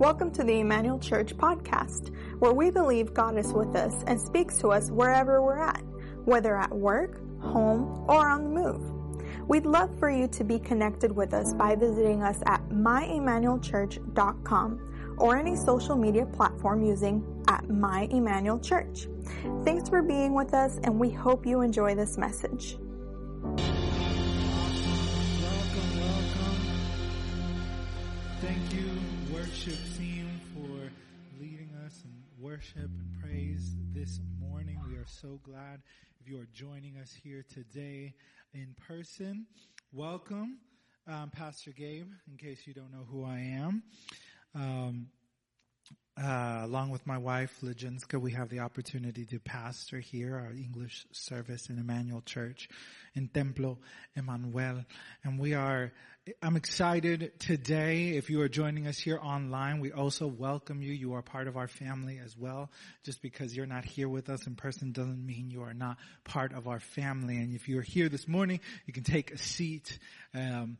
Welcome to the Emmanuel Church podcast, where we believe God is with us and speaks to us wherever we're at, whether at work, home, or on the move. We'd love for you to be connected with us by visiting us at myemmanuelchurch.com or any social media platform using at My Emmanuel Church. Thanks for being with us and we hope you enjoy this message. Worship and praise this morning. We are so glad if you are joining us here today in person. Welcome, um, Pastor Gabe, in case you don't know who I am. Um, uh, along with my wife, Lejenska, we have the opportunity to pastor here our English service in Emmanuel Church in Templo Emmanuel. And we are, I'm excited today. If you are joining us here online, we also welcome you. You are part of our family as well. Just because you're not here with us in person doesn't mean you are not part of our family. And if you're here this morning, you can take a seat. Um,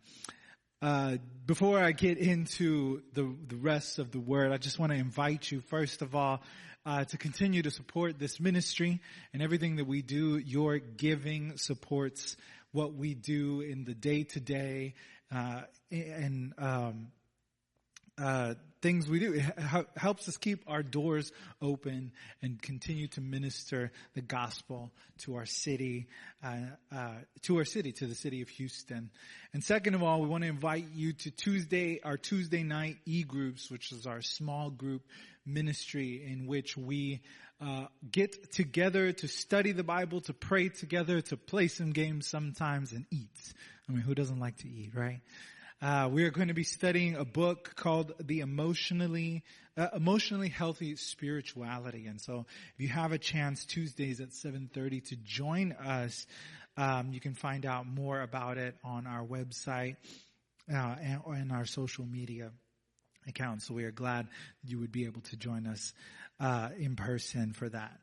uh, before I get into the the rest of the word, I just want to invite you first of all uh, to continue to support this ministry and everything that we do. Your giving supports what we do in the day to day and um, uh, things we do. It helps us keep our doors open and continue to minister the gospel to our city, uh, uh, to our city, to the city of Houston. And second of all, we want to invite you to Tuesday, our Tuesday night e-groups, which is our small group ministry in which we uh, get together to study the Bible, to pray together, to play some games sometimes, and eat. I mean, who doesn't like to eat, right? Uh, we are going to be studying a book called The Emotionally uh, Emotionally Healthy Spirituality. And so, if you have a chance Tuesdays at 7:30 to join us, um, you can find out more about it on our website uh, and our social media accounts. So we are glad you would be able to join us uh, in person for that.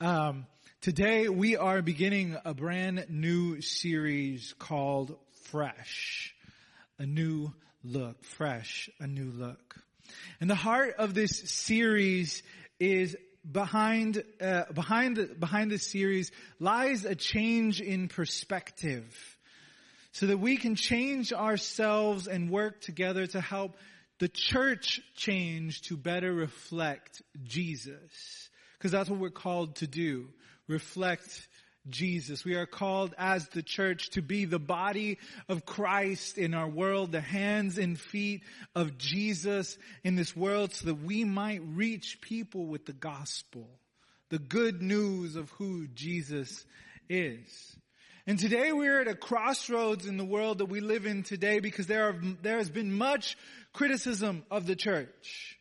Um, today we are beginning a brand new series called Fresh a new look, fresh, a new look. And the heart of this series is behind, uh, behind, behind this series lies a change in perspective so that we can change ourselves and work together to help the church change to better reflect Jesus. Because that's what we're called to do. Reflect Jesus. We are called as the church to be the body of Christ in our world, the hands and feet of Jesus in this world so that we might reach people with the gospel, the good news of who Jesus is. And today we're at a crossroads in the world that we live in today because there are, there has been much criticism of the church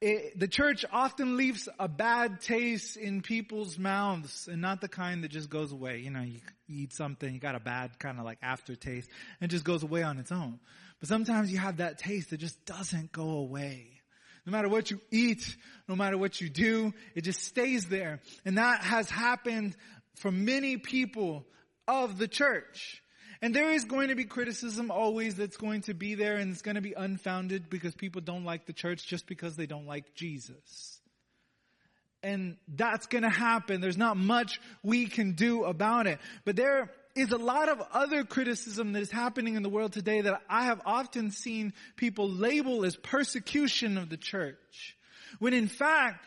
it, the church often leaves a bad taste in people's mouths and not the kind that just goes away. You know, you, you eat something, you got a bad kind of like aftertaste and just goes away on its own. But sometimes you have that taste that just doesn't go away. No matter what you eat, no matter what you do, it just stays there. And that has happened for many people of the church. And there is going to be criticism always that's going to be there and it's going to be unfounded because people don't like the church just because they don't like Jesus. And that's going to happen. There's not much we can do about it. But there is a lot of other criticism that is happening in the world today that I have often seen people label as persecution of the church. When in fact,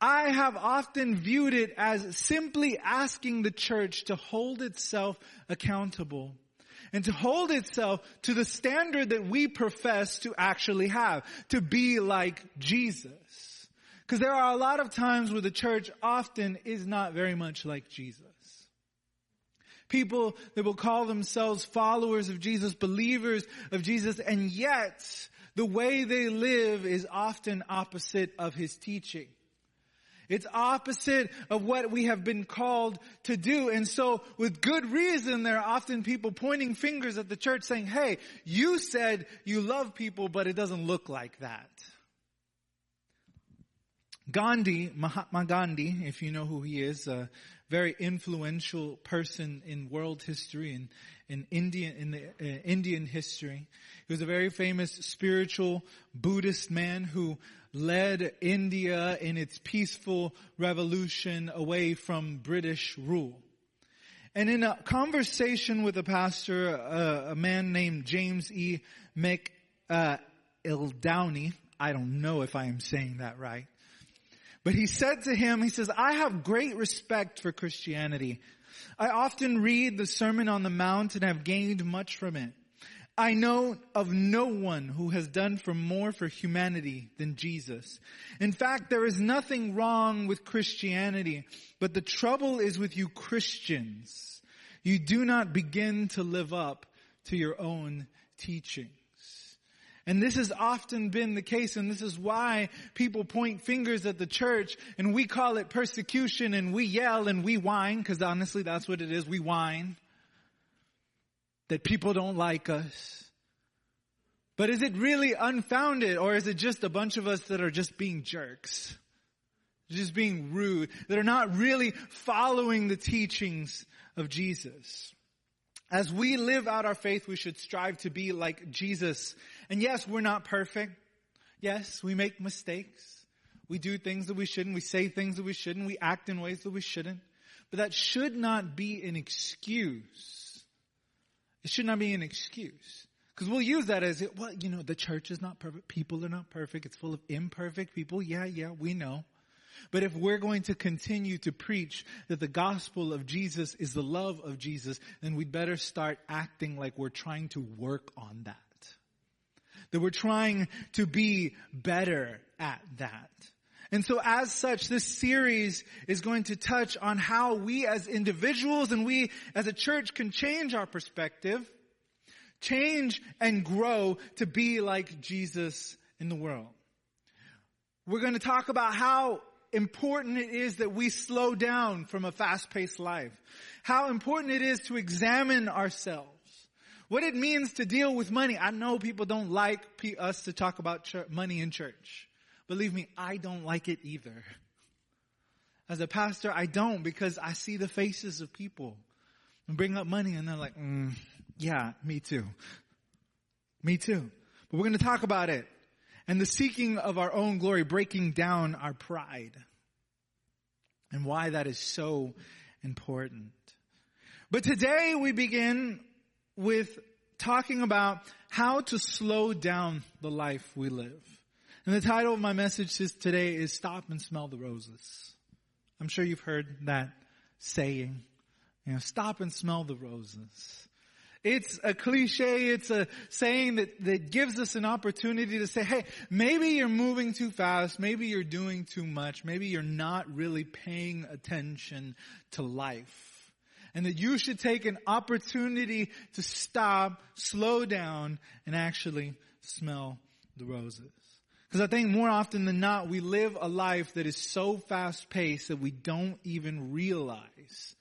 I have often viewed it as simply asking the church to hold itself accountable and to hold itself to the standard that we profess to actually have, to be like Jesus. Because there are a lot of times where the church often is not very much like Jesus. People that will call themselves followers of Jesus, believers of Jesus, and yet the way they live is often opposite of his teaching. It's opposite of what we have been called to do. And so with good reason, there are often people pointing fingers at the church saying, hey, you said you love people, but it doesn't look like that. Gandhi, Mahatma Gandhi, if you know who he is, a very influential person in world history and in Indian, in the uh, Indian history. He was a very famous spiritual Buddhist man who led India in its peaceful revolution away from British rule. And in a conversation with a pastor, uh, a man named James E. Mc, uh, I don't know if I am saying that right, but he said to him, he says, I have great respect for Christianity. I often read the Sermon on the Mount and have gained much from it. I know of no one who has done for more for humanity than Jesus. In fact, there is nothing wrong with Christianity, but the trouble is with you Christians. You do not begin to live up to your own teachings. And this has often been the case and this is why people point fingers at the church and we call it persecution and we yell and we whine because honestly that's what it is. We whine that people don't like us. But is it really unfounded or is it just a bunch of us that are just being jerks? Just being rude, that are not really following the teachings of Jesus. As we live out our faith, we should strive to be like Jesus. And yes, we're not perfect. Yes, we make mistakes. We do things that we shouldn't. We say things that we shouldn't. We act in ways that we shouldn't. But that should not be an excuse it should not be an excuse. Because we'll use that as, it, well, you know, the church is not perfect. People are not perfect. It's full of imperfect people. Yeah, yeah, we know. But if we're going to continue to preach that the gospel of Jesus is the love of Jesus, then we'd better start acting like we're trying to work on that. That we're trying to be better at that. And so as such, this series is going to touch on how we as individuals and we as a church can change our perspective, change and grow to be like Jesus in the world. We're going to talk about how important it is that we slow down from a fast-paced life. How important it is to examine ourselves. What it means to deal with money. I know people don't like us to talk about money in church. Believe me, I don't like it either. As a pastor, I don't because I see the faces of people and bring up money and they're like, mm, yeah, me too. Me too. But we're going to talk about it and the seeking of our own glory, breaking down our pride and why that is so important. But today we begin with talking about how to slow down the life we live. And the title of my message today is Stop and Smell the Roses. I'm sure you've heard that saying. You know, stop and smell the roses. It's a cliche, it's a saying that, that gives us an opportunity to say, hey, maybe you're moving too fast, maybe you're doing too much, maybe you're not really paying attention to life. And that you should take an opportunity to stop, slow down, and actually smell the roses. Because I think more often than not, we live a life that is so fast paced that we don't even realize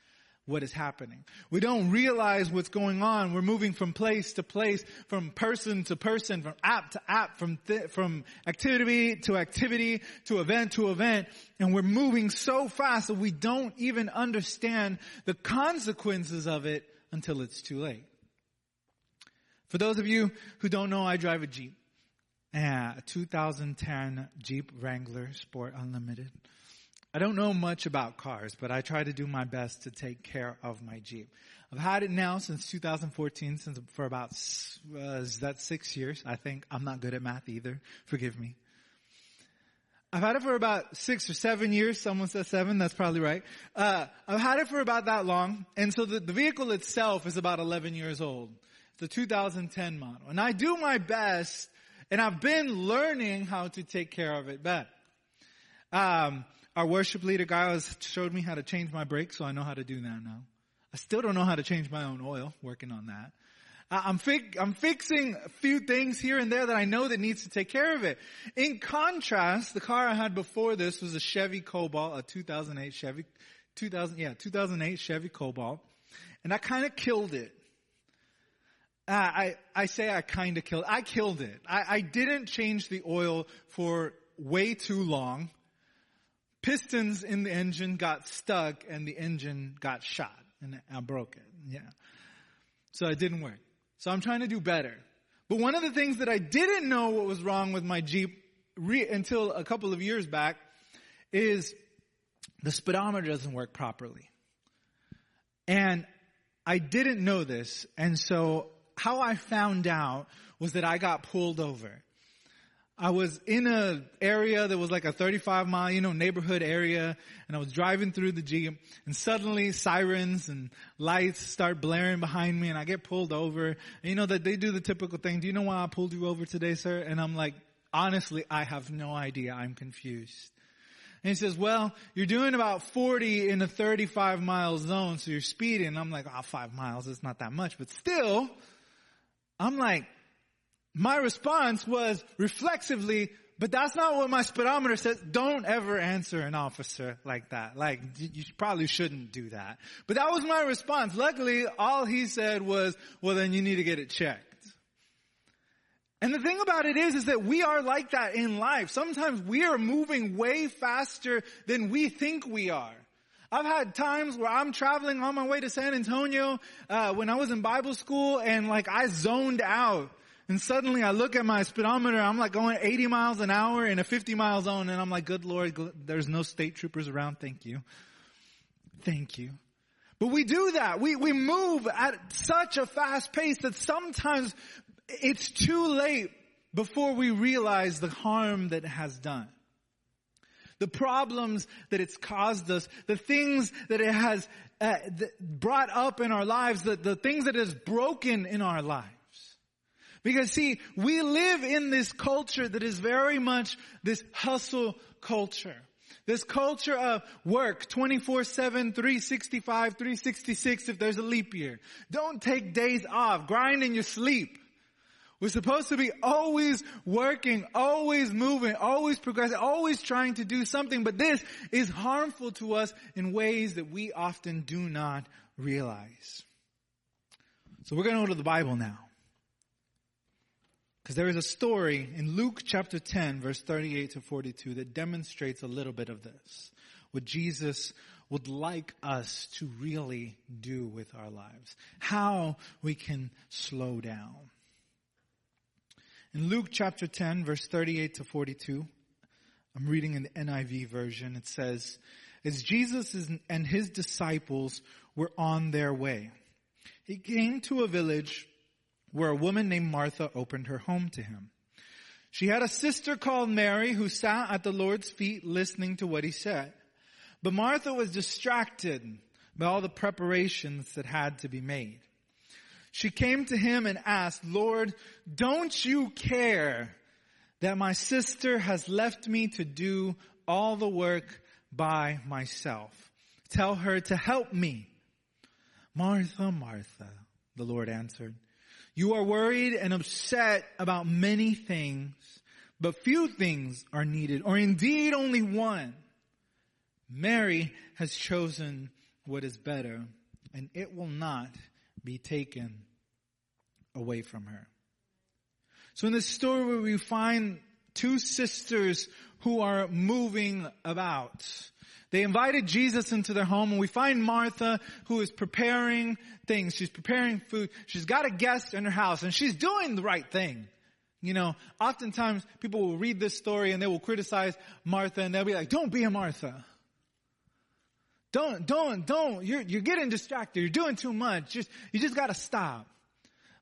what is happening. We don't realize what's going on. We're moving from place to place, from person to person, from app to app, from th- from activity to activity, to event to event, and we're moving so fast that we don't even understand the consequences of it until it's too late. For those of you who don't know, I drive a Jeep. Yeah, a 2010 Jeep Wrangler Sport Unlimited. I don't know much about cars, but I try to do my best to take care of my Jeep. I've had it now since 2014, since for about uh, that six years. I think I'm not good at math either. Forgive me. I've had it for about six or seven years. Someone says seven. That's probably right. Uh, I've had it for about that long, and so the, the vehicle itself is about 11 years old. It's a 2010 model, and I do my best and I've been learning how to take care of it better. Um, our worship leader guy showed me how to change my brakes, so I know how to do that now. I still don't know how to change my own oil, working on that. I'm, I'm fixing a few things here and there that I know that needs to take care of it. In contrast, the car I had before this was a Chevy Cobalt, a 2008 Chevy, 2000, yeah, 2008 Chevy Cobalt. And I kind of killed it. Uh, I, I say I kind of killed, I killed it. I, I didn't change the oil for way too long. pistons in the engine got stuck and the engine got shot and I broke it. Yeah. So it didn't work. So I'm trying to do better. But one of the things that I didn't know what was wrong with my Jeep re- until a couple of years back is the speedometer doesn't work properly. And I didn't know this. And so how I found out was that I got pulled over. I was in a area that was like a 35 mile, you know, neighborhood area, and I was driving through the Jeep, and suddenly sirens and lights start blaring behind me, and I get pulled over. And you know that they do the typical thing. Do you know why I pulled you over today, sir? And I'm like, honestly, I have no idea. I'm confused. And he says, well, you're doing about 40 in a 35 mile zone, so you're speeding. I'm like, ah, oh, five miles, it's not that much, but still, I'm like, my response was reflexively, but that's not what my speedometer says. Don't ever answer an officer like that. Like, you probably shouldn't do that. But that was my response. Luckily, all he said was, well then you need to get it checked. And the thing about it is, is that we are like that in life. Sometimes we are moving way faster than we think we are. I've had times where I'm traveling on my way to San Antonio, uh, when I was in Bible school and like I zoned out and suddenly I look at my speedometer, I'm like going 80 miles an hour in a 50 mile zone and I'm like, good Lord, there's no state troopers around. Thank you. Thank you. But we do that. We, we move at such a fast pace that sometimes it's too late before we realize the harm that has done. The problems that it's caused us, the things that it has uh, brought up in our lives, the, the things that it has broken in our lives. Because see, we live in this culture that is very much this hustle culture. This culture of work 24-7, 365, 366 if there's a leap year. Don't take days off. Grind in your sleep. We're supposed to be always working, always moving, always progressing, always trying to do something, but this is harmful to us in ways that we often do not realize. So we're going to go to the Bible now. Because there is a story in Luke chapter 10, verse 38 to 42 that demonstrates a little bit of this. What Jesus would like us to really do with our lives. How we can slow down. In Luke chapter 10, verse 38 to 42, I'm reading in the NIV version, it says, As Jesus and his disciples were on their way, he came to a village where a woman named Martha opened her home to him. She had a sister called Mary who sat at the Lord's feet listening to what he said. But Martha was distracted by all the preparations that had to be made. She came to him and asked, Lord, don't you care that my sister has left me to do all the work by myself? Tell her to help me. Martha, Martha, the Lord answered. You are worried and upset about many things, but few things are needed, or indeed only one. Mary has chosen what is better, and it will not be taken away from her. So in this story we find two sisters who are moving about. They invited Jesus into their home and we find Martha who is preparing things. She's preparing food. She's got a guest in her house and she's doing the right thing. You know, oftentimes people will read this story and they will criticize Martha and they'll be like, don't be a Martha. Don't, don't, don't. You're, you're getting distracted. You're doing too much. Just, you just gotta stop.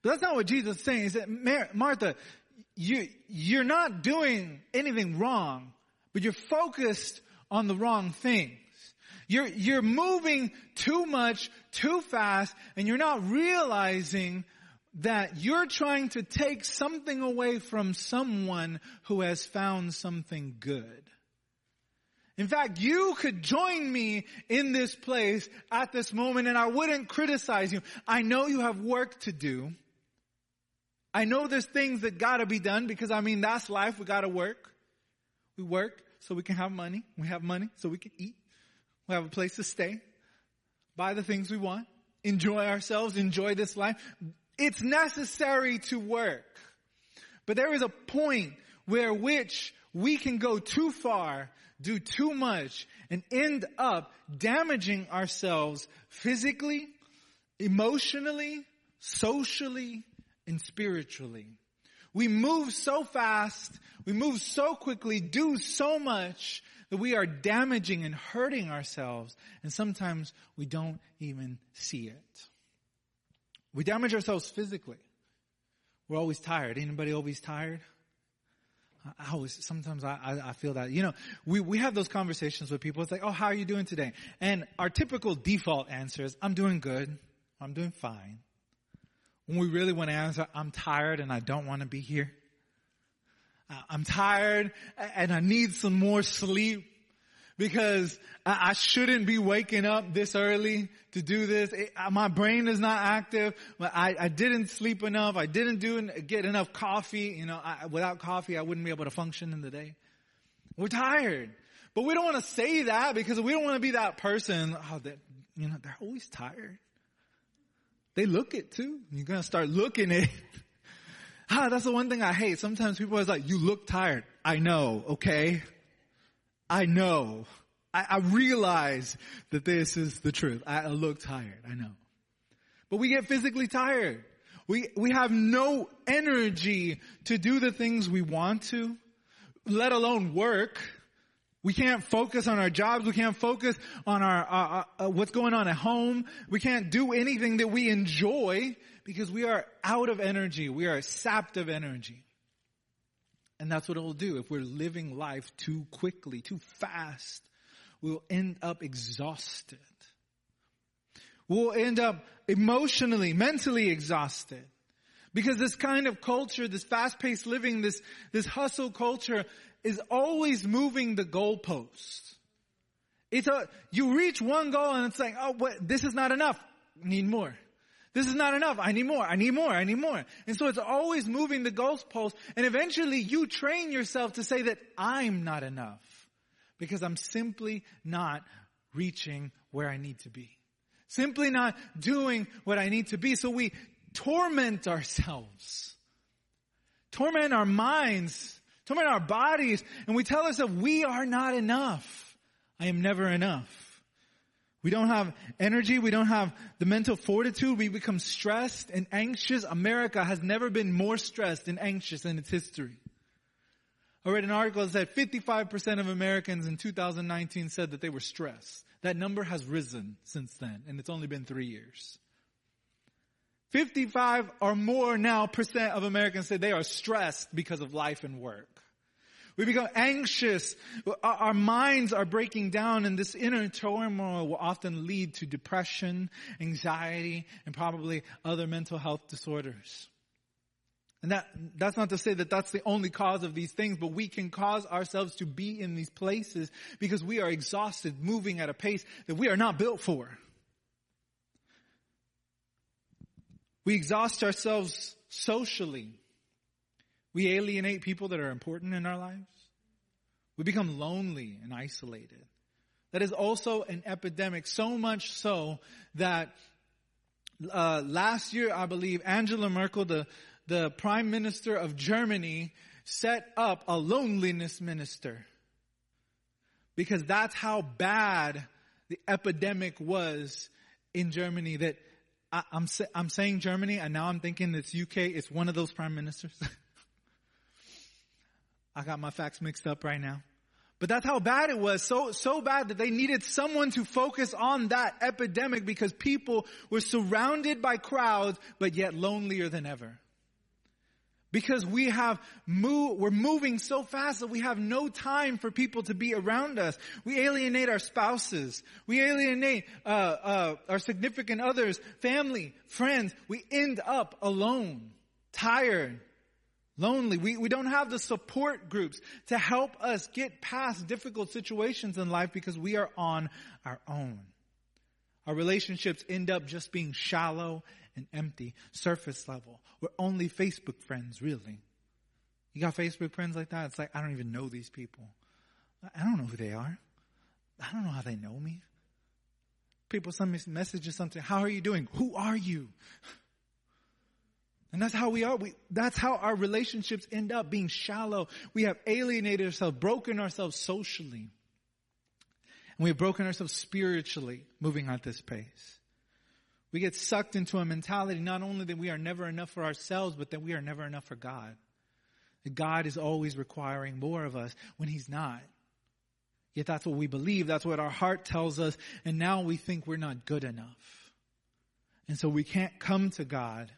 But that's not what Jesus is saying. He said, Martha, you, you're not doing anything wrong, but you're focused on the wrong things. You're, you're moving too much, too fast, and you're not realizing that you're trying to take something away from someone who has found something good. In fact, you could join me in this place at this moment and I wouldn't criticize you. I know you have work to do. I know there's things that gotta be done because I mean, that's life. We gotta work. We work so we can have money. We have money so we can eat. We have a place to stay. Buy the things we want. Enjoy ourselves. Enjoy this life. It's necessary to work. But there is a point where which we can go too far, do too much, and end up damaging ourselves physically, emotionally, socially, and spiritually. We move so fast, we move so quickly, do so much that we are damaging and hurting ourselves, and sometimes we don't even see it. We damage ourselves physically. We're always tired. Anybody always tired? I always, sometimes I, I, I, feel that, you know, we, we have those conversations with people. It's like, oh, how are you doing today? And our typical default answer is, I'm doing good. I'm doing fine. When we really want to answer, I'm tired and I don't want to be here. I'm tired and I need some more sleep because I shouldn't be waking up this early to do this. my brain is not active. I, I didn't sleep enough. I didn't do get enough coffee. You know, I, without coffee, I wouldn't be able to function in the day. We're tired, but we don't want to say that because we don't want to be that person. Oh, that you know, they're always tired. They look it too. You're gonna start looking it. ah, that's the one thing I hate. Sometimes people are like, "You look tired." I know. Okay. I know. I, I realize that this is the truth. I look tired. I know. But we get physically tired. We, we have no energy to do the things we want to, let alone work. We can't focus on our jobs. We can't focus on our, uh, uh, what's going on at home. We can't do anything that we enjoy because we are out of energy. We are sapped of energy. And that's what it will do if we're living life too quickly, too fast. We'll end up exhausted. We'll end up emotionally, mentally exhausted. Because this kind of culture, this fast-paced living, this, this hustle culture is always moving the goalposts. It's a, you reach one goal and it's like, oh, what, this is not enough. Need more. This is not enough. I need more. I need more. I need more. And so it's always moving the goalpost. And eventually you train yourself to say that I'm not enough because I'm simply not reaching where I need to be. Simply not doing what I need to be. So we torment ourselves, torment our minds, torment our bodies, and we tell ourselves we are not enough. I am never enough. We don't have energy. We don't have the mental fortitude. We become stressed and anxious. America has never been more stressed and anxious in its history. I read an article that said 55% of Americans in 2019 said that they were stressed. That number has risen since then, and it's only been three years. 55 or more now percent of Americans say they are stressed because of life and work. We become anxious. Our minds are breaking down and this inner turmoil will often lead to depression, anxiety, and probably other mental health disorders. And that, that's not to say that that's the only cause of these things, but we can cause ourselves to be in these places because we are exhausted, moving at a pace that we are not built for. We exhaust ourselves socially. We alienate people that are important in our lives. We become lonely and isolated. That is also an epidemic, so much so that uh, last year, I believe, Angela Merkel, the, the prime minister of Germany, set up a loneliness minister. Because that's how bad the epidemic was in Germany that I, I'm, I'm saying Germany and now I'm thinking it's UK. It's one of those prime ministers. I got my facts mixed up right now. But that's how bad it was. So, so bad that they needed someone to focus on that epidemic because people were surrounded by crowds, but yet lonelier than ever. Because we have move, we're moving so fast that we have no time for people to be around us. We alienate our spouses. We alienate uh, uh, our significant others, family, friends. We end up alone, tired, lonely. We, we don't have the support groups to help us get past difficult situations in life because we are on our own. Our relationships end up just being shallow and empty, surface level. We're only Facebook friends, really. You got Facebook friends like that? It's like, I don't even know these people. I don't know who they are. I don't know how they know me. People send me messages, something. How are you doing? Who are you? And that's how we are. We, that's how our relationships end up being shallow. We have alienated ourselves, broken ourselves socially. And we have broken ourselves spiritually moving at this pace. We get sucked into a mentality not only that we are never enough for ourselves, but that we are never enough for God. That God is always requiring more of us when He's not. Yet that's what we believe. That's what our heart tells us. And now we think we're not good enough. And so we can't come to God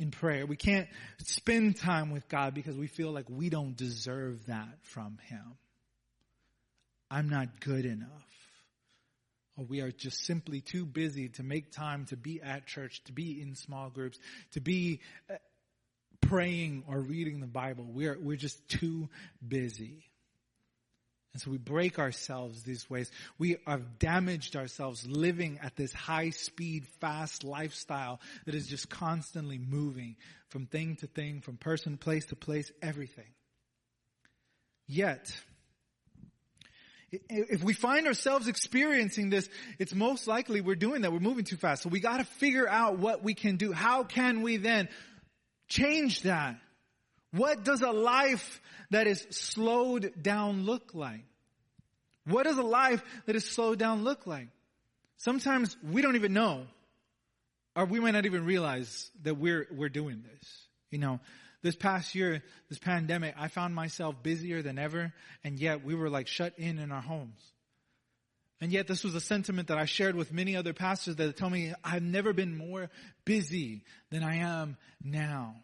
in prayer. We can't spend time with God because we feel like we don't deserve that from Him. I'm not good enough. Or we are just simply too busy to make time to be at church, to be in small groups, to be uh, praying or reading the Bible. We're, we're just too busy. And so we break ourselves these ways. We have damaged ourselves living at this high speed, fast lifestyle that is just constantly moving from thing to thing, from person, place to place, everything. Yet, if we find ourselves experiencing this, it's most likely we're doing that. We're moving too fast. So we gotta figure out what we can do. How can we then change that? What does a life that is slowed down look like? What does a life that is slowed down look like? Sometimes we don't even know, or we might not even realize that we're, we're doing this. You know, this past year, this pandemic, I found myself busier than ever, and yet we were like shut in in our homes. And yet this was a sentiment that I shared with many other pastors that tell me I've never been more busy than I am now.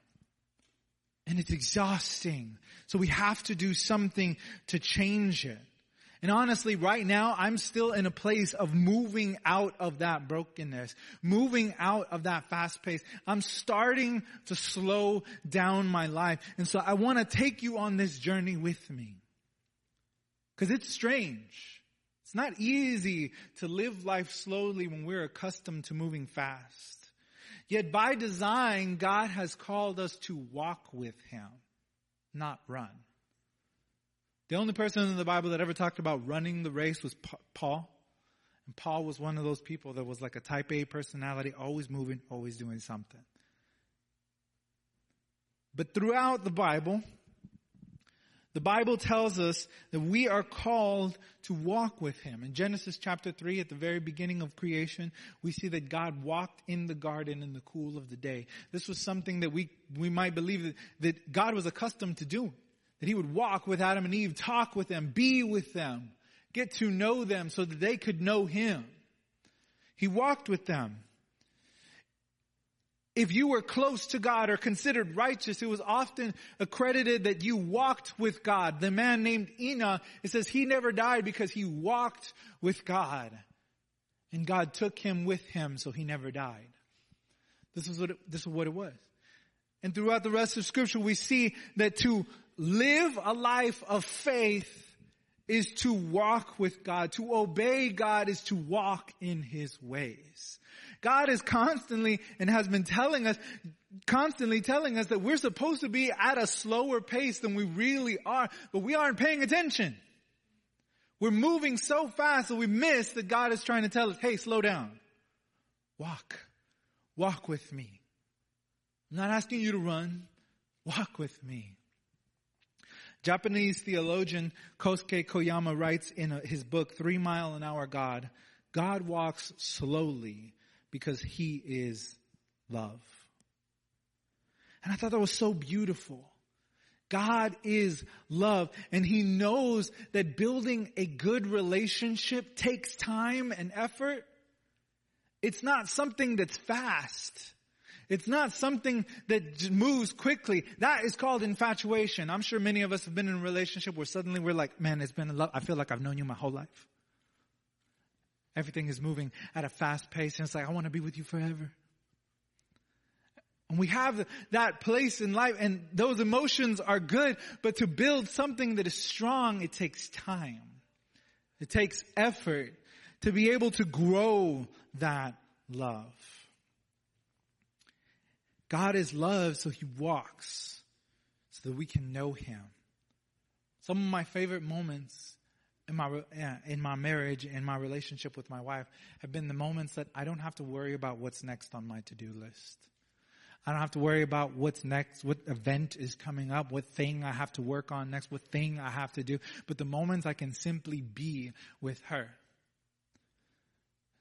And it's exhausting. So we have to do something to change it. And honestly, right now, I'm still in a place of moving out of that brokenness, moving out of that fast pace. I'm starting to slow down my life. And so I want to take you on this journey with me. Cause it's strange. It's not easy to live life slowly when we're accustomed to moving fast. Yet by design, God has called us to walk with Him, not run. The only person in the Bible that ever talked about running the race was Paul. And Paul was one of those people that was like a type A personality, always moving, always doing something. But throughout the Bible, the Bible tells us that we are called to walk with Him. In Genesis chapter 3, at the very beginning of creation, we see that God walked in the garden in the cool of the day. This was something that we, we might believe that, that God was accustomed to doing. That He would walk with Adam and Eve, talk with them, be with them, get to know them so that they could know Him. He walked with them if you were close to God or considered righteous, it was often accredited that you walked with God. The man named Enoch, it says he never died because he walked with God. And God took him with him, so he never died. This is what it, this is what it was. And throughout the rest of scripture, we see that to live a life of faith is to walk with God. To obey God is to walk in His ways. God is constantly and has been telling us, constantly telling us that we're supposed to be at a slower pace than we really are, but we aren't paying attention. We're moving so fast that we miss that God is trying to tell us, hey, slow down. Walk. Walk with me. I'm not asking you to run. Walk with me. Japanese theologian Kosuke Koyama writes in his book, Three Mile an Hour God, God walks slowly because he is love. And I thought that was so beautiful. God is love and he knows that building a good relationship takes time and effort. It's not something that's fast. It's not something that moves quickly. That is called infatuation. I'm sure many of us have been in a relationship where suddenly we're like, man, it's been a love. I feel like I've known you my whole life. Everything is moving at a fast pace and it's like, I want to be with you forever. And we have that place in life and those emotions are good, but to build something that is strong, it takes time. It takes effort to be able to grow that love. God is love, so he walks so that we can know him. Some of my favorite moments in my, in my marriage and my relationship with my wife have been the moments that I don't have to worry about what's next on my to-do list. I don't have to worry about what's next, what event is coming up, what thing I have to work on next, what thing I have to do. But the moments I can simply be with her.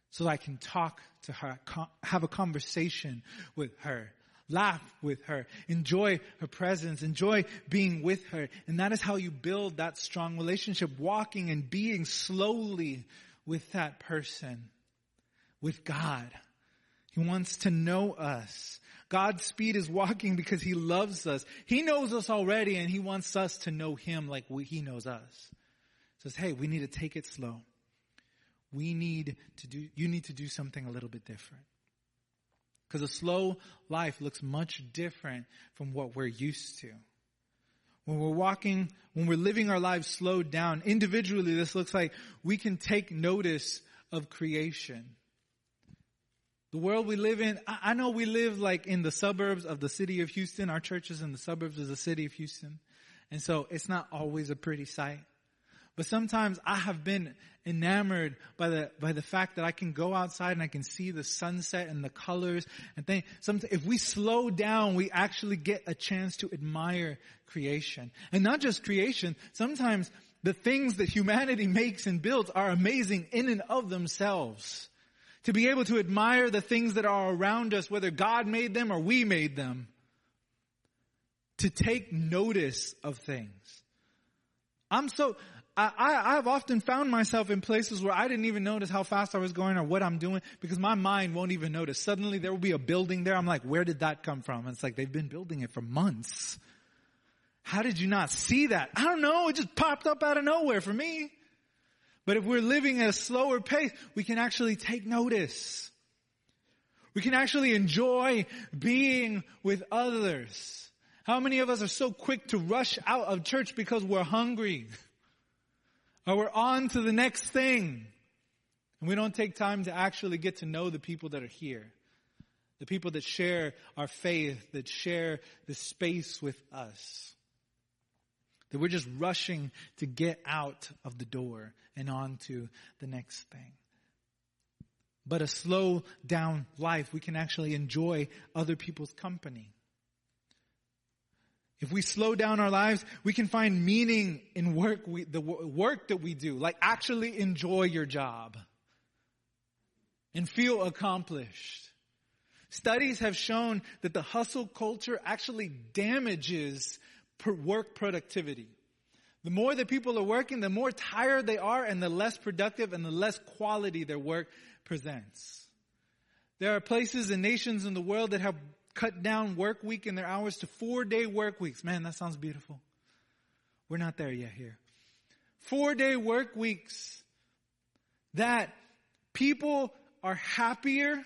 So that I can talk to her, have a conversation with her, laugh with her, enjoy her presence, enjoy being with her. And that is how you build that strong relationship, walking and being slowly with that person, with God. He wants to know us. God's speed is walking because He loves us. He knows us already and He wants us to know Him like we, He knows us. Says, hey, we need to take it slow. We need to do, you need to do something a little bit different. Because a slow life looks much different from what we're used to. When we're walking, when we're living our lives slowed down, individually this looks like we can take notice of creation. The world we live in, I know we live like in the suburbs of the city of Houston. Our church is in the suburbs of the city of Houston. And so it's not always a pretty sight. But sometimes I have been enamored by the, by the fact that I can go outside and I can see the sunset and the colors and things. sometimes if we slow down, we actually get a chance to admire creation. And not just creation, sometimes the things that humanity makes and builds are amazing in and of themselves. To be able to admire the things that are around us, whether God made them or we made them. To take notice of things. I'm so, I, have often found myself in places where I didn't even notice how fast I was going or what I'm doing because my mind won't even notice. Suddenly there will be a building there. I'm like, where did that come from? And it's like, they've been building it for months. How did you not see that? I don't know. It just popped up out of nowhere for me. But if we're living at a slower pace, we can actually take notice. We can actually enjoy being with others. How many of us are so quick to rush out of church because we're hungry? Or we're on to the next thing. And we don't take time to actually get to know the people that are here. The people that share our faith, that share the space with us. That we're just rushing to get out of the door and on to the next thing. But a slow down life, we can actually enjoy other people's company. If we slow down our lives, we can find meaning in work, we, the work that we do, like actually enjoy your job and feel accomplished. Studies have shown that the hustle culture actually damages work productivity. The more that people are working, the more tired they are and the less productive and the less quality their work presents. There are places and nations in the world that have cut down work week and their hours to four day work weeks. Man, that sounds beautiful. We're not there yet here. Four day work weeks that people are happier,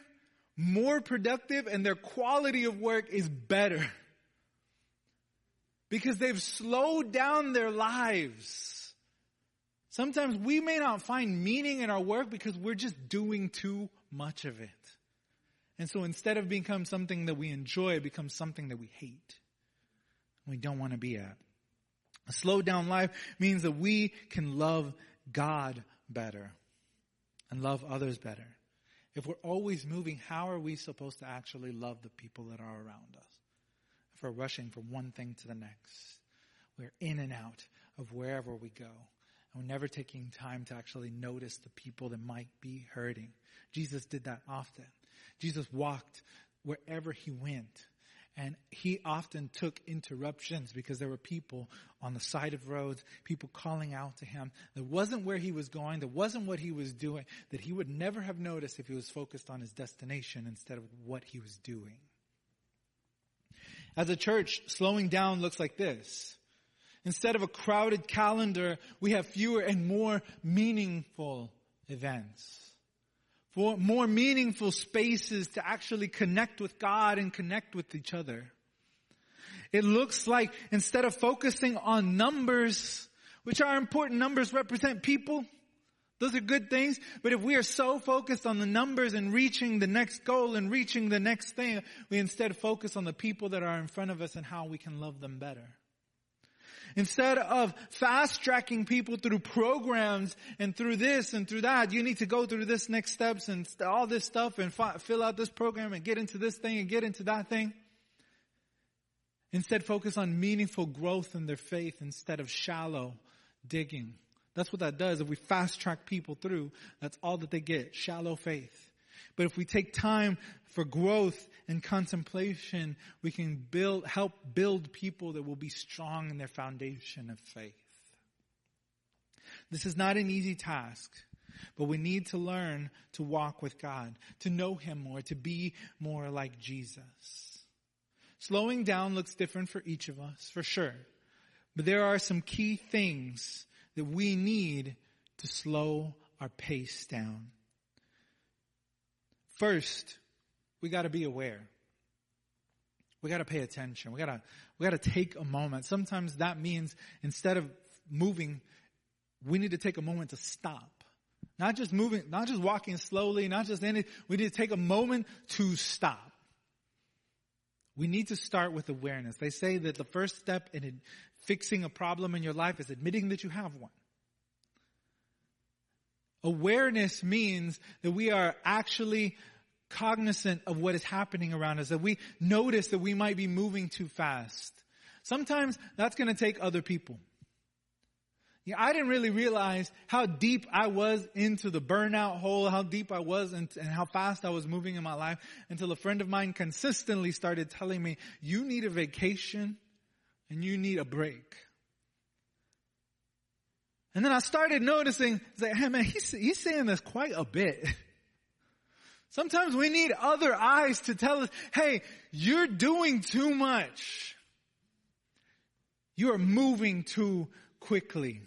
more productive, and their quality of work is better. Because they've slowed down their lives. Sometimes we may not find meaning in our work because we're just doing too much of it. And so instead of become something that we enjoy, it becomes something that we hate. We don't want to be at. A slowed down life means that we can love God better and love others better. If we're always moving, how are we supposed to actually love the people that are around us? If we're rushing from one thing to the next, we're in and out of wherever we go. And we're never taking time to actually notice the people that might be hurting. Jesus did that often. Jesus walked wherever he went. And he often took interruptions because there were people on the side of roads, people calling out to him. That wasn't where he was going, that wasn't what he was doing, that he would never have noticed if he was focused on his destination instead of what he was doing. As a church, slowing down looks like this. Instead of a crowded calendar, we have fewer and more meaningful events more meaningful spaces to actually connect with God and connect with each other. It looks like instead of focusing on numbers, which are important, numbers represent people. Those are good things. But if we are so focused on the numbers and reaching the next goal and reaching the next thing, we instead focus on the people that are in front of us and how we can love them better. Instead of fast tracking people through programs and through this and through that, you need to go through this next steps and all this stuff and fi- fill out this program and get into this thing and get into that thing. Instead, focus on meaningful growth in their faith instead of shallow digging. That's what that does. If we fast track people through, that's all that they get, shallow faith. But if we take time for growth and contemplation, we can build, help build people that will be strong in their foundation of faith. This is not an easy task, but we need to learn to walk with God, to know Him more, to be more like Jesus. Slowing down looks different for each of us, for sure. But there are some key things that we need to slow our pace down. First, we gotta be aware. We gotta pay attention. We gotta, we gotta take a moment. Sometimes that means instead of moving, we need to take a moment to stop. Not just moving, not just walking slowly, not just any, we need to take a moment to stop. We need to start with awareness. They say that the first step in fixing a problem in your life is admitting that you have one. Awareness means that we are actually cognizant of what is happening around us, that we notice that we might be moving too fast. Sometimes that's going to take other people. Yeah, I didn't really realize how deep I was into the burnout hole, how deep I was and, and how fast I was moving in my life until a friend of mine consistently started telling me, you need a vacation and you need a break. And then I started noticing, like, hey man, he's, he's saying this quite a bit. Sometimes we need other eyes to tell us, hey, you're doing too much. You are moving too quickly.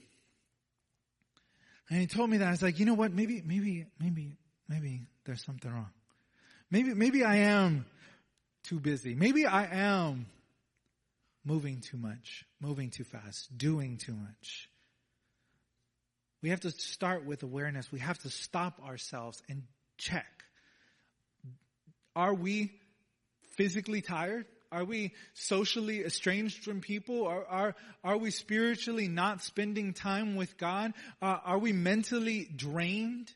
And he told me that. I was like, you know what? Maybe, maybe, maybe, maybe there's something wrong. Maybe, maybe I am too busy. Maybe I am moving too much, moving too fast, doing too much. We have to start with awareness. We have to stop ourselves and check. Are we physically tired? Are we socially estranged from people? Are, are, are we spiritually not spending time with God? Uh, are we mentally drained?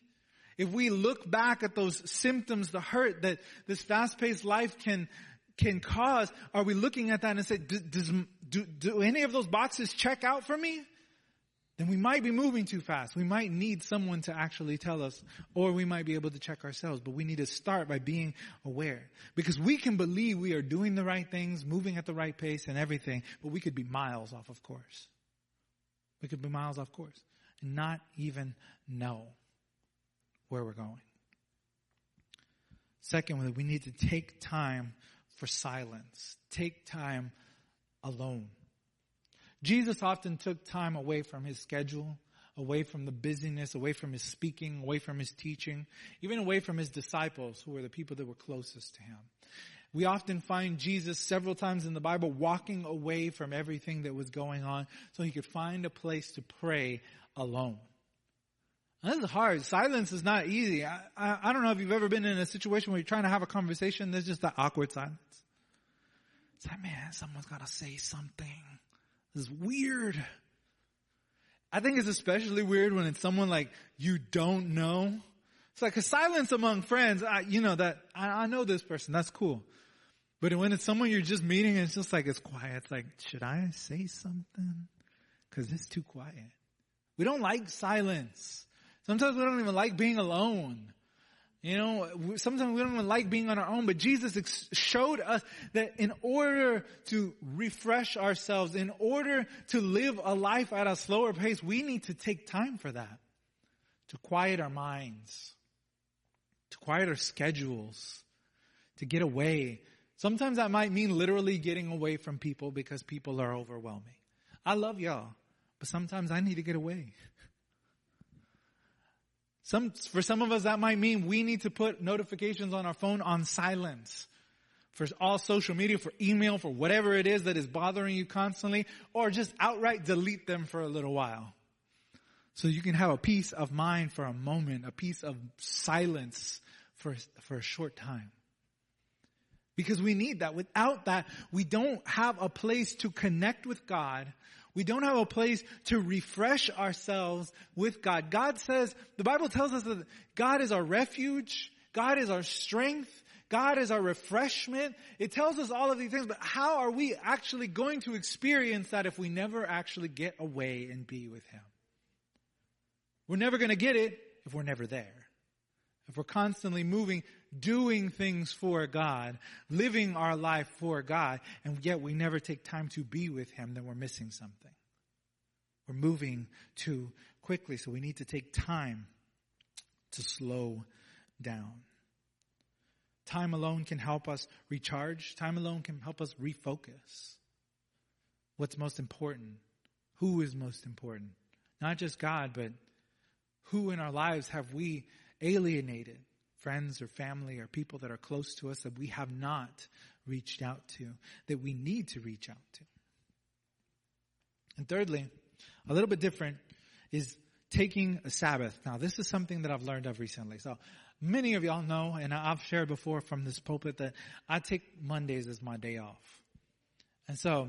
If we look back at those symptoms, the hurt that this fast-paced life can, can cause, are we looking at that and say, does, do, do any of those boxes check out for me? Then we might be moving too fast. We might need someone to actually tell us, or we might be able to check ourselves, but we need to start by being aware. Because we can believe we are doing the right things, moving at the right pace and everything, but we could be miles off of course. We could be miles off course and not even know where we're going. Secondly, we need to take time for silence. Take time alone. Jesus often took time away from his schedule, away from the busyness, away from his speaking, away from his teaching, even away from his disciples who were the people that were closest to him. We often find Jesus several times in the Bible walking away from everything that was going on so he could find a place to pray alone. this is hard. Silence is not easy. I, I, I, don't know if you've ever been in a situation where you're trying to have a conversation, there's just that awkward silence. It's like, man, someone's gotta say something. It's weird. I think it's especially weird when it's someone like you don't know. It's like a silence among friends. I, you know that I, I know this person. That's cool. But when it's someone you're just meeting, it's just like it's quiet. It's like, should I say something? Because it's too quiet. We don't like silence. Sometimes we don't even like being alone. You know, sometimes we don't even like being on our own, but Jesus ex- showed us that in order to refresh ourselves, in order to live a life at a slower pace, we need to take time for that. To quiet our minds, to quiet our schedules, to get away. Sometimes that might mean literally getting away from people because people are overwhelming. I love y'all, but sometimes I need to get away. Some, for some of us, that might mean we need to put notifications on our phone on silence. For all social media, for email, for whatever it is that is bothering you constantly, or just outright delete them for a little while. So you can have a peace of mind for a moment, a peace of silence for, for a short time. Because we need that. Without that, we don't have a place to connect with God we don't have a place to refresh ourselves with God. God says, the Bible tells us that God is our refuge. God is our strength. God is our refreshment. It tells us all of these things, but how are we actually going to experience that if we never actually get away and be with Him? We're never going to get it if we're never there. If we're constantly moving, doing things for God, living our life for God, and yet we never take time to be with Him, then we're missing something. We're moving too quickly, so we need to take time to slow down. Time alone can help us recharge. Time alone can help us refocus. What's most important? Who is most important? Not just God, but who in our lives have we alienated? Friends or family or people that are close to us that we have not reached out to, that we need to reach out to. And thirdly, a little bit different is taking a Sabbath. Now, this is something that I've learned of recently. So, many of y'all know, and I've shared before from this pulpit that I take Mondays as my day off. And so,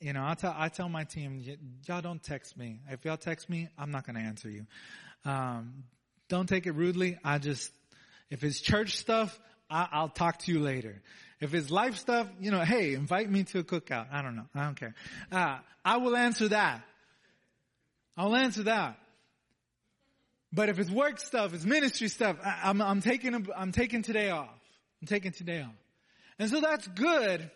you know, I tell, I tell my team, y'all don't text me. If y'all text me, I'm not going to answer you. Um, don't take it rudely. I just, if it's church stuff, I, will talk to you later. If it's life stuff, you know, hey, invite me to a cookout. I don't know. I don't care. Uh, I will answer that. I'll answer that. But if it's work stuff, it's ministry stuff, I, am I'm, I'm taking, a, I'm taking today off. I'm taking today off. And so that's good.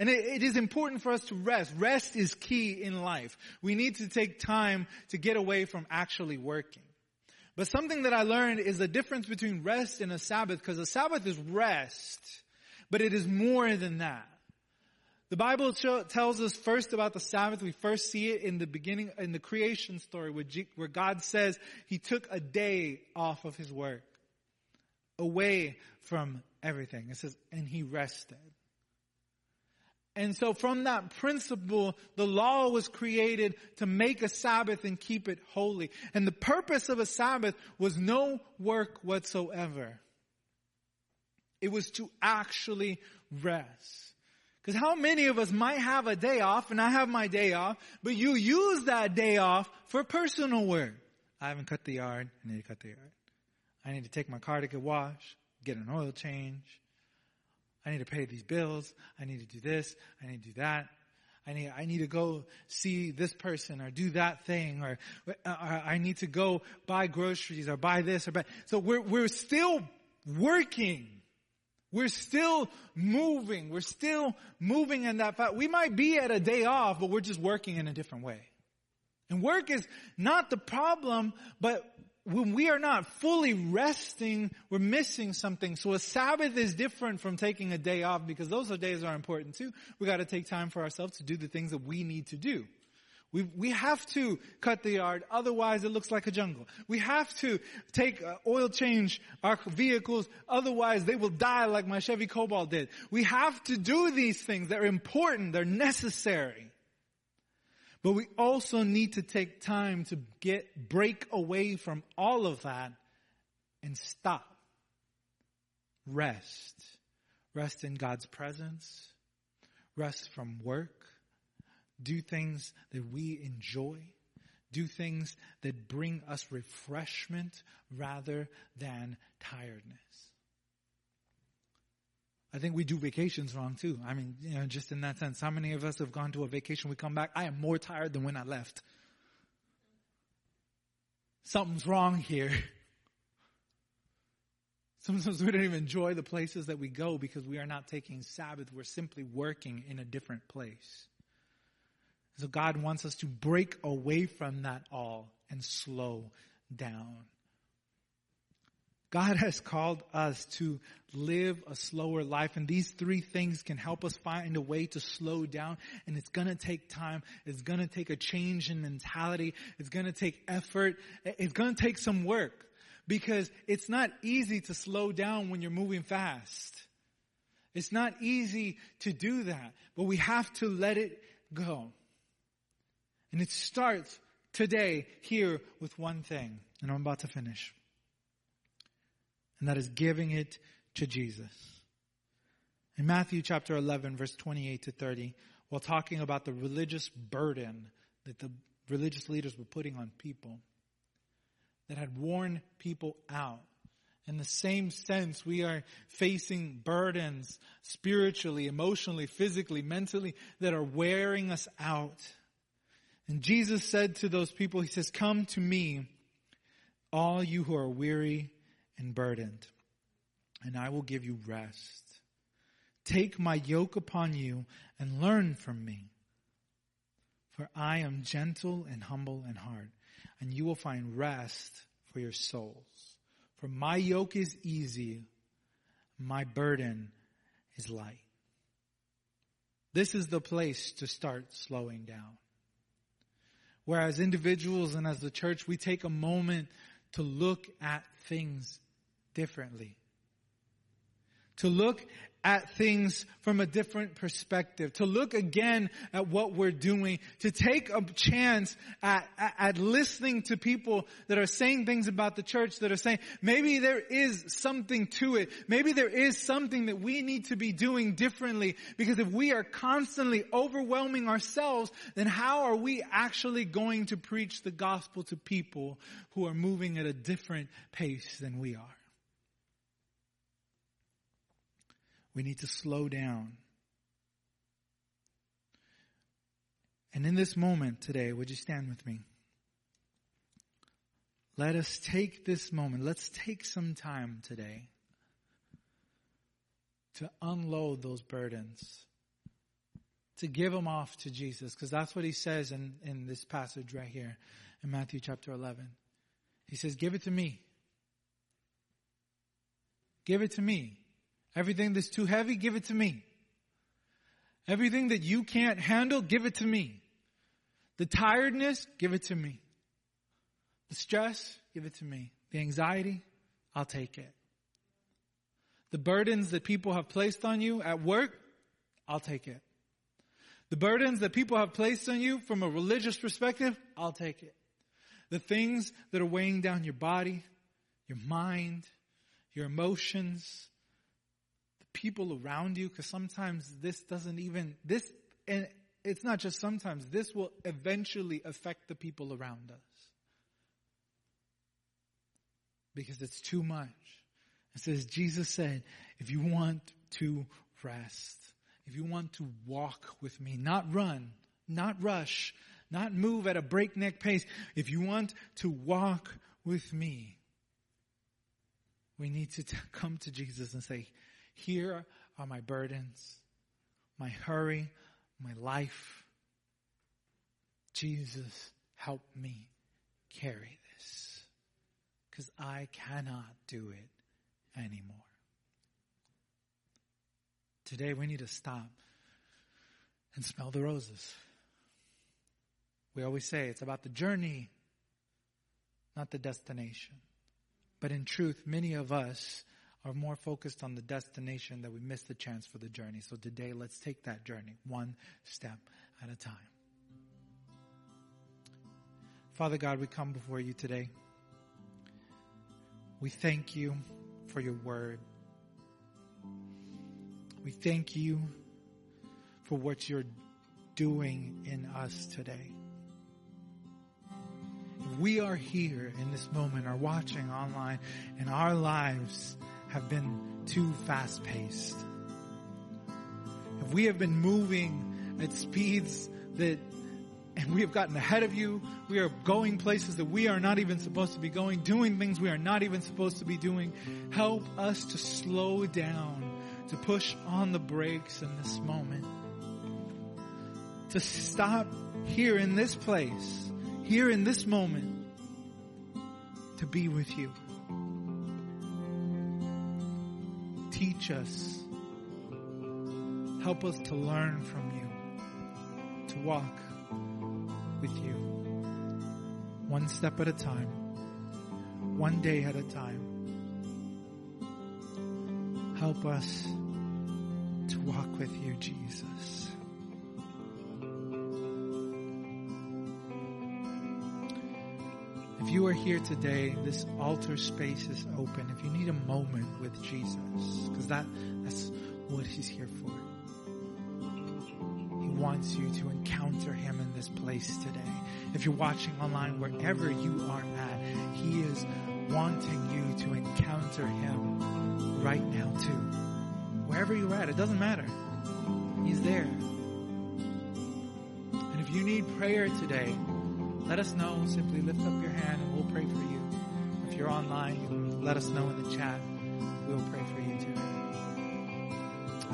And it, it is important for us to rest. Rest is key in life. We need to take time to get away from actually working. But something that I learned is the difference between rest and a Sabbath, because a Sabbath is rest, but it is more than that. The Bible tells us first about the Sabbath. We first see it in the beginning, in the creation story where, God says he took a day off of his work, away from everything. It says, and he rested. And so from that principle, the law was created to make a Sabbath and keep it holy. And the purpose of a Sabbath was no work whatsoever. It was to actually rest. Because how many of us might have a day off, and I have my day off, but you use that day off for personal work. I haven't cut the yard. I need to cut the yard. I need to take my car to get washed, get an oil change. I need to pay these bills. I need to do this. I need to do that. I need, I need to go see this person or do that thing or, or I need to go buy groceries or buy this or buy. So we're, we're still working. We're still moving. We're still moving in that fact. We might be at a day off, but we're just working in a different way. And work is not the problem, but when we are not fully resting, we're missing something. So a Sabbath is different from taking a day off because those days are important too. We gotta take time for ourselves to do the things that we need to do. We, we have to cut the yard, otherwise it looks like a jungle. We have to take uh, oil change our vehicles, otherwise they will die like my Chevy Cobalt did. We have to do these things. They're important. They're necessary. But we also need to take time to get, break away from all of that and stop. Rest. Rest in God's presence. Rest from work do things that we enjoy, do things that bring us refreshment rather than tiredness. I think we do vacations wrong too. I mean, you know, just in that sense, how many of us have gone to a vacation, we come back, I am more tired than when I left. Something's wrong here. Sometimes we don't even enjoy the places that we go because we are not taking Sabbath. We're simply working in a different place. So God wants us to break away from that all and slow down. God has called us to live a slower life and these three things can help us find a way to slow down and it's gonna take time. It's gonna take a change in mentality. It's gonna take effort. It's gonna take some work because it's not easy to slow down when you're moving fast. It's not easy to do that, but we have to let it go. And it starts today here with one thing, and I'm about to finish. And that is giving it to Jesus. In Matthew chapter 11 verse 28 to 30, while talking about the religious burden that the religious leaders were putting on people, that had worn people out, In the same sense, we are facing burdens spiritually, emotionally, physically, mentally that are wearing us out. And Jesus said to those people, He says, Come to me, all you who are weary and burdened, and I will give you rest. Take my yoke upon you and learn from me. For I am gentle and humble in heart, and you will find rest for your souls. For my yoke is easy, my burden is light. This is the place to start slowing down. Whereas individuals and as the church, we take a moment to look at things differently. To look at things from a different perspective, to look again at what we're doing, to take a chance at, at, at, listening to people that are saying things about the church that are saying, maybe there is something to it. Maybe there is something that we need to be doing differently because if we are constantly overwhelming ourselves, then how are we actually going to preach the gospel to people who are moving at a different pace than we are? We need to slow down. And in this moment today, would you stand with me? Let us take this moment. Let's take some time today to unload those burdens, to give them off to Jesus, because that's what he says in, in this passage right here in Matthew chapter 11. He says, Give it to me. Give it to me. Everything that's too heavy, give it to me. Everything that you can't handle, give it to me. The tiredness, give it to me. The stress, give it to me. The anxiety, I'll take it. The burdens that people have placed on you at work, I'll take it. The burdens that people have placed on you from a religious perspective, I'll take it. The things that are weighing down your body, your mind, your emotions, people around you because sometimes this doesn't even, this, and it's not just sometimes, this will eventually affect the people around us. Because it's too much. It says, Jesus said, if you want to rest, if you want to walk with me, not run, not rush, not move at a breakneck pace, if you want to walk with me, we need to t- come to Jesus and say, here are my burdens, my hurry, my life. Jesus, help me carry this because I cannot do it anymore. Today we need to stop and smell the roses. We always say it's about the journey, not the destination. But in truth, many of us are more focused on the destination that we miss the chance for the journey. So today, let's take that journey one step at a time. Father God, we come before you today. We thank you for your word. We thank you for what you're doing in us today. We are here in this moment are watching online and our lives have been too fast paced. If we have been moving at speeds that and we have gotten ahead of you. We are going places that we are not even supposed to be going, doing things we are not even supposed to be doing. Help us to slow down, to push on the brakes in this moment. To stop here in this place, here in this moment, to be with you. Teach us. Help us to learn from you, to walk with you, one step at a time, one day at a time. Help us to walk with you, Jesus. If you are here today, this altar space is open. If you need a moment with Jesus, because that, that's what he's here for. He wants you to encounter him in this place today. If you're watching online, wherever you are at, he is wanting you to encounter Him right now too. Wherever you're at, it doesn't matter. He's there. And if you need prayer today, let us know. Simply lift up your hand and we'll pray for you. If you're online, let us know in the chat. We'll pray for you today.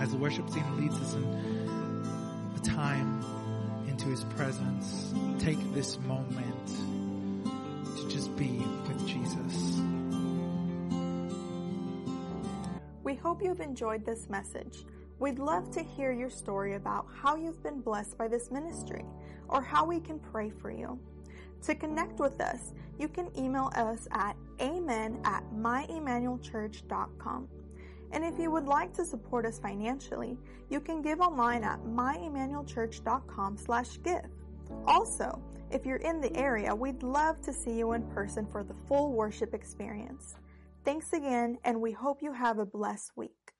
As the worship team leads us in a time into His presence, take this moment to just be with Jesus. We hope you've enjoyed this message. We'd love to hear your story about how you've been blessed by this ministry or how we can pray for you. To connect with us, you can email us at amen at myemmanuelchurch.com. And if you would like to support us financially, you can give online at myemmanuelchurch.com slash give. Also, if you're in the area, we'd love to see you in person for the full worship experience. Thanks again, and we hope you have a blessed week.